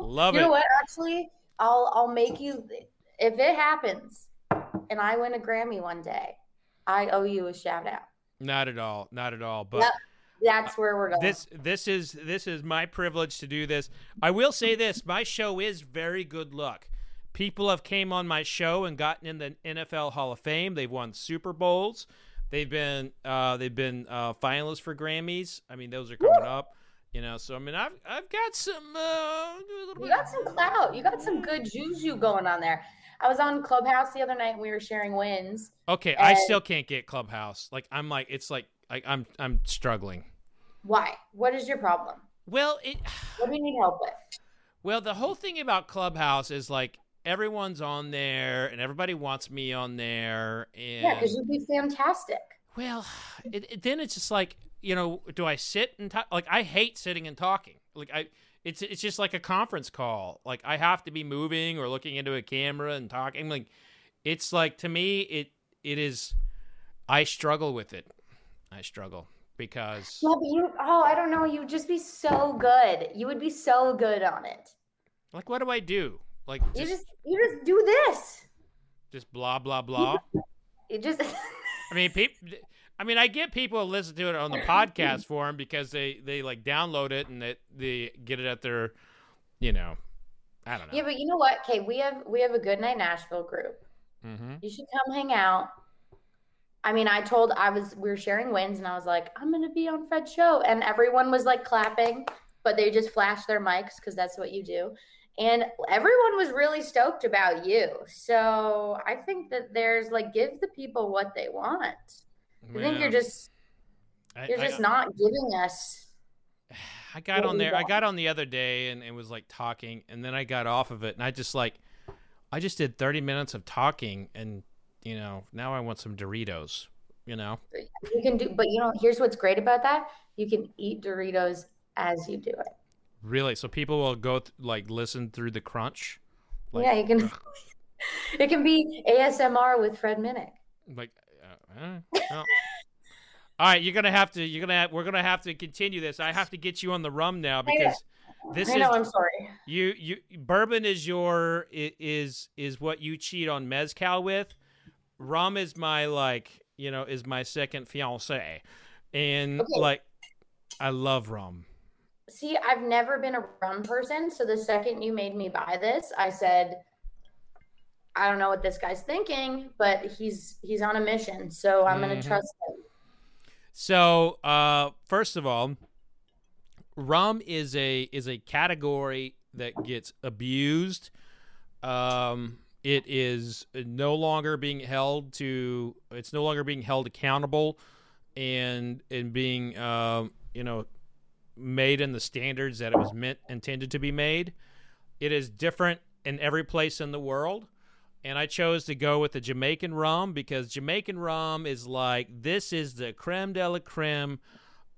Love you it. You know what? Actually, I'll I'll make you if it happens and I win a Grammy one day, I owe you a shout out. Not at all. Not at all. But Yep. That's where we're going. this this is this is my privilege to do this. I will say this: my show is very good luck. People have came on my show and gotten in the NFL Hall of Fame. They've won Super Bowls. They've been uh, they've been uh, finalists for Grammys. I mean, those are coming up. You know, so I mean, I've I've got some. Uh, you got some clout. You got some good juju going on there. I was on Clubhouse the other night and we were sharing wins. Okay, I still can't get Clubhouse. Like I'm like it's like I, I'm I'm struggling. Why? What is your problem? Well, it What do you need help with? well the whole thing about Clubhouse is like everyone's on there and everybody wants me on there and Yeah, because you'd be fantastic. well, it, it- then it's just like you know, do I sit and talk? Like I hate sitting and talking. Like I. It's, it's just like a conference call. Like I have to be moving or looking into a camera and talking. Like it's like to me it it is I struggle with it. I struggle because Yeah, but you oh, I don't know, you would just be so good. You would be so good on it. like what do I do? Like You just just you just do this. just blah blah blah. You just I mean, people. I mean, I get people to listen to it on the podcast form because they they like download it and they they get it at their, you know, I don't know. Yeah, but you know what? Okay, we have we have a good night Nashville group. hmm You should come hang out. I mean, I told I was we were sharing wins and I was like, I'm gonna be on Fred's show. And everyone was like clapping, but they just flashed their mics because that's what you do. And everyone was really stoked about you. So I think that there's like give the people what they want. I think you're just you're I- just not giving us I got on there. I got on the other day and it was like talking, and then I got off of it, and I just like, I just did thirty minutes of talking, and you know, now I want some Doritos. You know, you can do but you know, here's what's great about that. You can eat Doritos as you do it. really. So people will go th- like listen through the crunch. Like, yeah, you can it can be ASMR with Fred Minnick. like well. all right you're gonna have to you're gonna have, we're gonna have to continue this i have to get you on the rum now because this I is know, I'm sorry. you you bourbon is your is is what you cheat on mezcal with rum is my like you know is my second fiance and Okay. like i love rum See, I've never been a rum person, so the second you made me buy this, I said, I don't know what this guy's thinking, but he's he's on a mission, so I'm Mhm. gonna trust him. So, uh, first of all, rum is a is a category that gets abused. Um, it is no longer being held to. It's no longer being held accountable, and and being um, you know made in the standards that it was meant intended to be made. It is different in every place in the world and I chose to go with the Jamaican rum because Jamaican rum is like this is the creme de la creme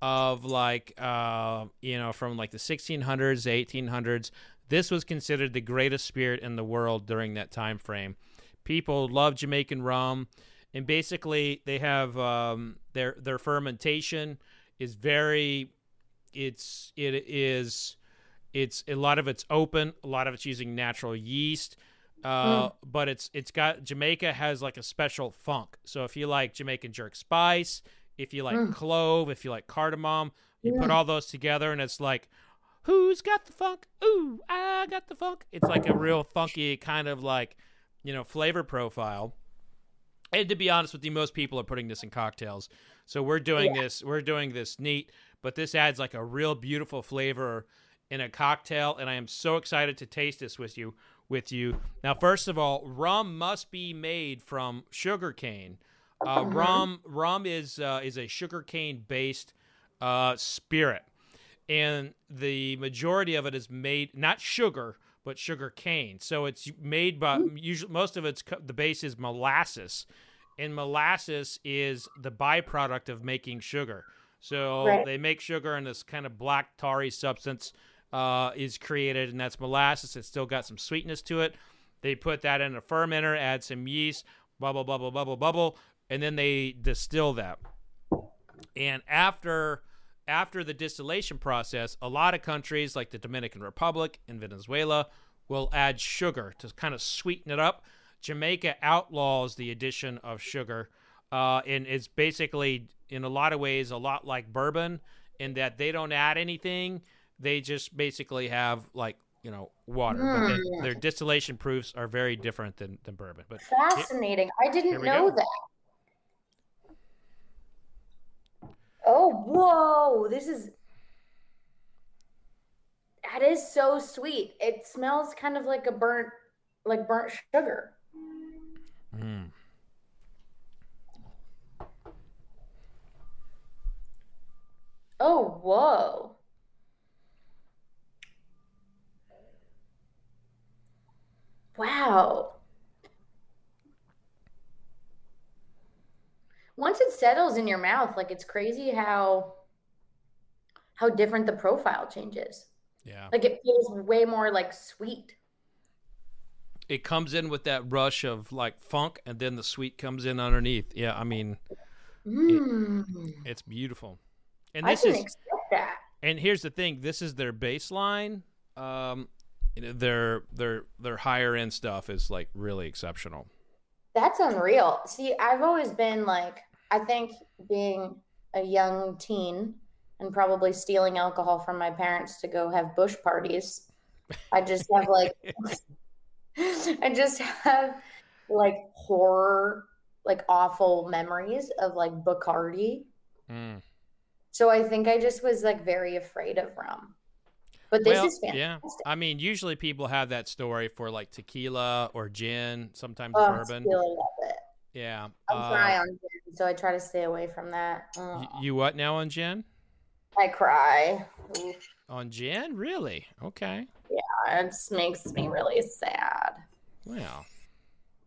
of like uh you know from like the 1600s 1800s this was considered the greatest spirit in the world during that time frame. People love Jamaican rum and basically they have um their their fermentation is very it's it is it's a lot of it's open a lot of it's using natural yeast uh, but it's it's got Jamaica has like a special funk. So if you like Jamaican jerk spice, if you like Mm. clove, if you like cardamom, you put Mm. all those together and it's like, who's got the funk? Ooh, I got the funk. It's like a real funky kind of like, you know, flavor profile. And to be honest with you, most people are putting this in cocktails. So we're doing this, we're doing this neat, but this adds like a real beautiful flavor in a cocktail, and I am so excited to taste this with you. With you now, first of all, rum must be made from sugar cane. Uh, Rum rum is uh, is a sugar cane based uh, spirit, and the majority of it is made not sugar but sugar cane. So it's made by usually most of its the base is molasses, and molasses is the byproduct of making sugar. So Right. they make sugar and this kind of black tarry substance uh, is created, and that's molasses. It's still got some sweetness to it. They put that in a fermenter, add some yeast, bubble, bubble, bubble, bubble, and then they distill that. And after after the distillation process, a lot of countries like the Dominican Republic and Venezuela will add sugar to kind of sweeten it up. Jamaica outlaws the addition of sugar uh, and it's basically in a lot of ways a lot like bourbon in that they don't add anything. They just basically have like you know water. But they, Mm. their distillation proofs are very different than, than bourbon. But Fascinating. I didn't know go. that. Oh, whoa. This is. That is so sweet. It smells kind of like a burnt, like burnt sugar. mm. Oh, whoa. Wow. Once it settles in your mouth, like it's crazy how how different the profile changes. yeah, Like it feels way more like sweet. it comes in with that rush of like funk, and then the sweet comes in underneath. Yeah, I mean Mm. it's beautiful. And I this is expect that. and here's the thing this is their baseline um their their their higher end stuff is like really exceptional That's unreal. See, I've always been like, I think being a young teen and probably stealing alcohol from my parents to go have bush parties, I just have like, I just have like horror, like awful memories of like Bacardi. Mm. So I think I just was like very afraid of rum. But this well, is fantastic. Yeah. I mean, usually people have that story for like tequila or gin, sometimes oh, bourbon. Tequila, love it. Yeah. I'm uh, on gin, so I try to stay away from that. Oh. You what now on gin? I cry. On gin? Really? Okay. Yeah, it just makes me really sad. Wow.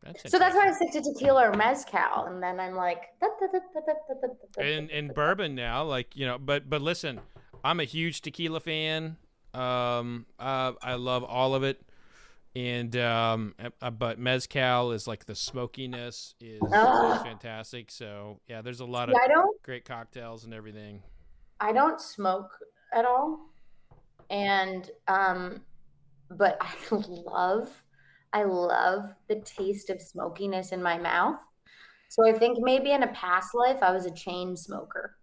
That's so that's why I stick to tequila or mezcal, and then I'm like, and and bourbon now, like you know, but but listen, I'm a huge tequila fan um uh, i love all of it and um uh, but mezcal is like the smokiness is, Ah. fantastic so yeah there's a lot of great cocktails and everything I don't smoke at all, and um, but I love, I love the taste of smokiness in my mouth. So I think maybe in a past life I was a chain smoker.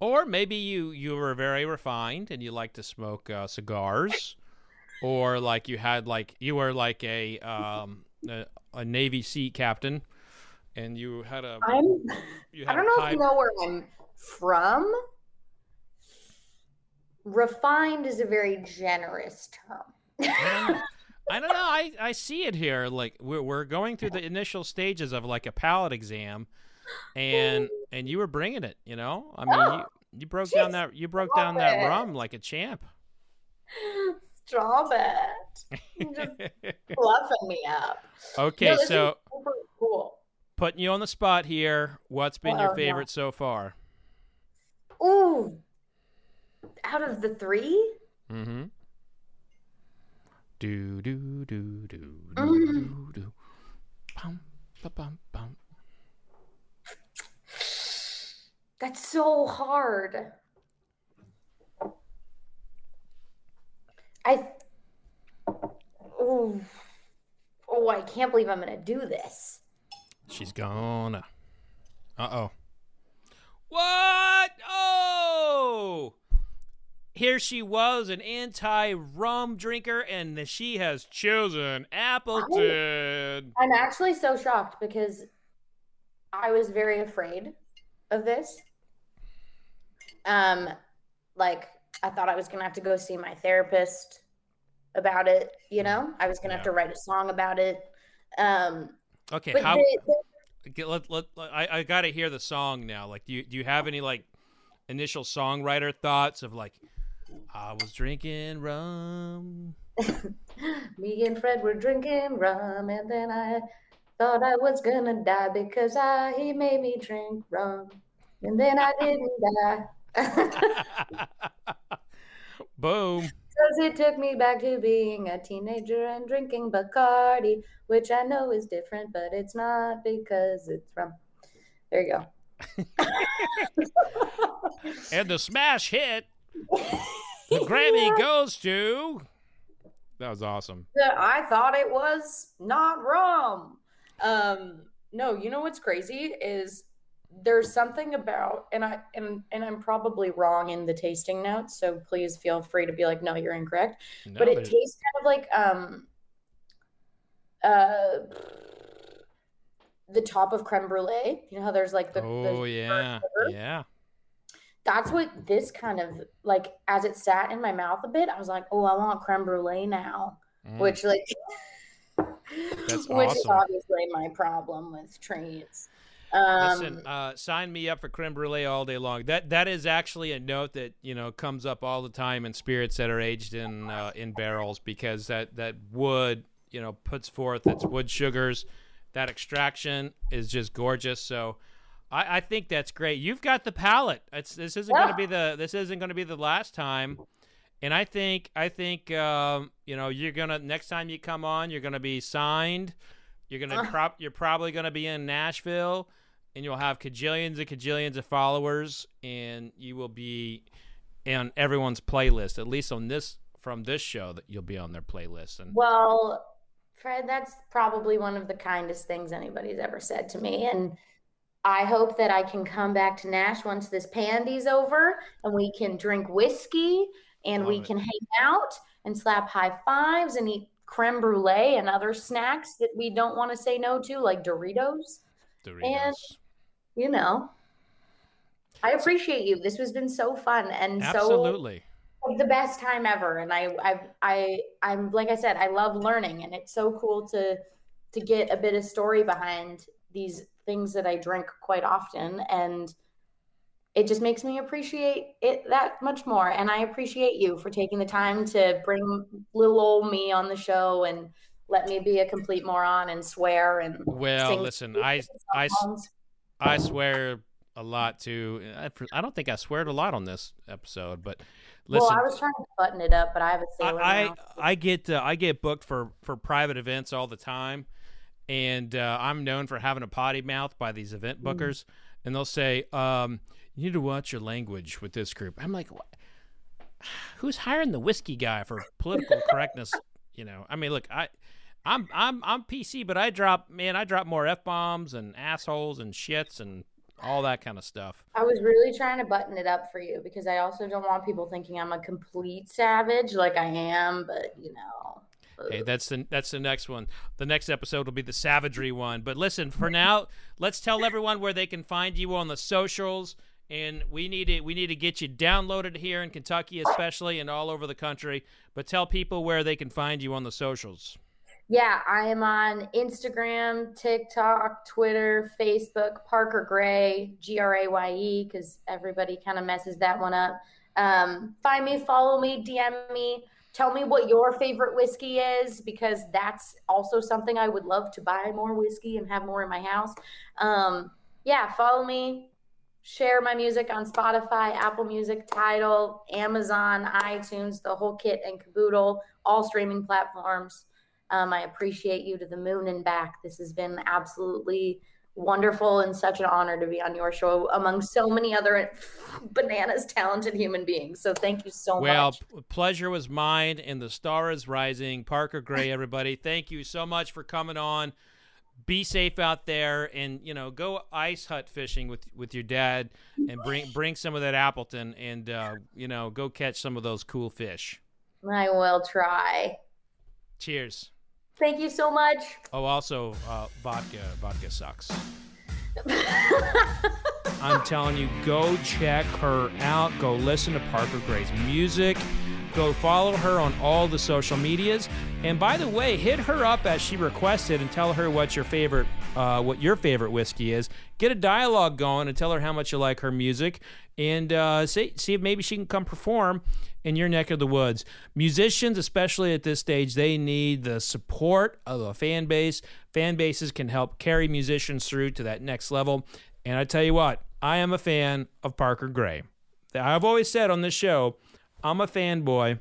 Or maybe you you were very refined and you like to smoke uh, cigars or like you had like you were like a um a, a navy sea captain and you had a I'm. you I don't know if you know where I'm from. Refined is a very generous term. I don't know. I don't know. I, I see it here. Like we're we're going through the initial stages of like a palate exam, and and you were bringing it. You know, I mean, you, you broke down that you broke down that rum like a champ. Stop it. You're just fluffing me up. okay, No, so cool. putting you on the spot here. What's been Oh, your favorite so far? Ooh. Out of the three? Mm-hmm. Do do do do do Mm. do do. Bum, ba, bum, bum. That's so hard. I. Ooh. Oh, I can't believe I'm going to do this. She's gonna. Uh oh. What? Oh! Here she was, an anti rum drinker, and she has chosen Appleton. I'm actually so shocked because I was very afraid of this. Um, like I thought I was gonna have to go see my therapist about it. You know, I was gonna have to write a song about it. Um, Okay, but how? the- the- get- let, let, let- I, I gotta hear the song now. Like, do you, do you have any, like, initial songwriter thoughts of, like, I was drinking rum? me and Fred were drinking rum, and then I thought I was gonna die because I he made me drink rum, and then I didn't die. Boom. Because it took me back to being a teenager and drinking Bacardi, which I know is different, but it's not because it's rum. There you go. And the smash hit, the Grammy goes to. That was awesome. I thought it was not rum. Um, no, you know what's crazy is there's something about and I and and I'm probably wrong in the tasting notes, so please feel free to be like, no, you're incorrect. No, but it there's- tastes kind of like um uh the top of creme brulee. You know how there's like the, the oh yeah, sugar? yeah. that's what this kind of like as it sat in my mouth a bit, I was like, oh, I want creme brulee now. Mm. Which like That's which is obviously my problem with treats. Um Listen, uh, sign me up for creme brulee all day long. That that is actually a note that you know comes up all the time in spirits that are aged in uh, in barrels because that that wood you know puts forth its wood sugars. That extraction is just gorgeous. So. I, I think that's great. You've got the palate. It's, this isn't going to be the this isn't going to be the last time, and I think I think um, you know you're gonna next time you come on you're gonna be signed. You're gonna prop. You're probably gonna be in Nashville, and you'll have cajillions and cajillions of followers, and you will be on everyone's playlist. At least on this from this show, that you'll be on their playlist. And Well, Fred, that's probably one of the kindest things anybody's ever said to me. And I hope that I can come back to Nash once this pandy's over and we can drink whiskey and we it. can hang out and slap high fives and eat creme brulee and other snacks that we don't want to say no to, like Doritos. Doritos. You know, I appreciate you. This has been so fun and so Absolutely. like the best time ever and I I I I'm like I said I love learning and it's so cool to to get a bit of story behind these things that I drink quite often and it just makes me appreciate it that much more and I appreciate you for taking the time to bring little old me on the show and let me be a complete moron and swear and Well, listen, I I songs. I swear a lot too. I, I don't think I sweared a lot on this episode, but listen, well, I was trying to button it up, but I have a sailor I, now. I get uh, I get booked for for private events all the time, and uh, I'm known for having a potty mouth by these event Mm. bookers, and they'll say, um, "You need to watch your language with this group." I'm like, what? "Who's hiring the whiskey guy for political correctness?" You know, I mean, look, I. I'm I'm I'm PC, but I drop man, I drop more f bombs and assholes and shits and all that kind of stuff. I was really trying to button it up for you because I also don't want people thinking I'm a complete savage like I am, but you know. Hey, that's the that's the next one. The next episode will be the savagery one. But listen, for now, let's tell everyone where they can find you on the socials. And we need to we need to get you downloaded here in Kentucky, especially, and all over the country. But tell people where they can find you on the socials. Yeah, I am on Instagram, TikTok, Twitter, Facebook, Parker Graye, G R A Y E, because everybody kind of messes that one up. Um, find me, follow me, DM me. Tell me what your favorite whiskey is, because that's also something I would love to buy more whiskey and have more in my house. Um, yeah, follow me. Share my music on Spotify, Apple Music, Tidal, Amazon, iTunes, the whole kit and caboodle, all streaming platforms. Um, I appreciate you to the moon and back. This has been absolutely wonderful and such an honor to be on your show among so many other bananas talented human beings. So thank you so Well, much. Well, pleasure was mine, and the star is rising. Parker Graye, everybody, thank you so much for coming on. Be safe out there, and you know, go ice hut fishing with with your dad, and bring bring some of that Appleton, and uh, you know, go catch some of those cool fish. I will try. Cheers. Thank you so much. Oh, also, uh, vodka. Vodka sucks. I'm telling you, go check her out. Go listen to Parker Graye's music. Go follow her on all the social medias. And by the way, hit her up as she requested and tell her what your favorite, uh, what your favorite whiskey is. Get a dialogue going and tell her how much you like her music, and uh, see see if maybe she can come perform in your neck of the woods. Musicians, especially at this stage, they need the support of a fan base. Fan bases can help carry musicians through to that next level. And I tell you what, I am a fan of Parker Graye. I've always said on this show, I'm a fanboy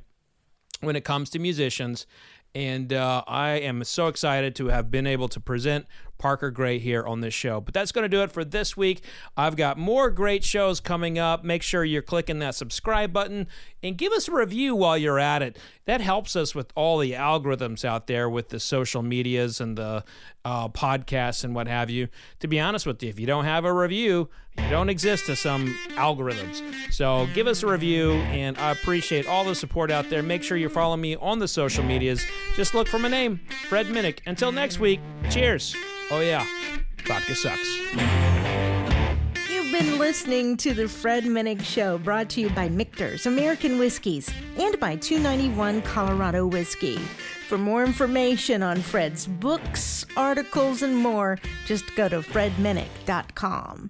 when it comes to musicians. And uh, I am so excited to have been able to present Parker Graye here on this show. But that's going to do it for this week. I've got more great shows coming up. Make sure you're clicking that subscribe button and give us a review while you're at it. That helps us with all the algorithms out there with the social medias and the uh, podcasts and what have you. To be honest with you, if you don't have a review, you don't exist to some algorithms. So give us a review, and I appreciate all the support out there. Make sure you follow me on the social medias. Just look for my name, Fred Minnick. Until next week, cheers. Oh, yeah, vodka sucks. Been listening to the Fred Minnick Show, brought to you by Michter's American Whiskies and by 291 Colorado Whiskey. For more information on Fred's books, articles, and more, just go to fredminnick.com.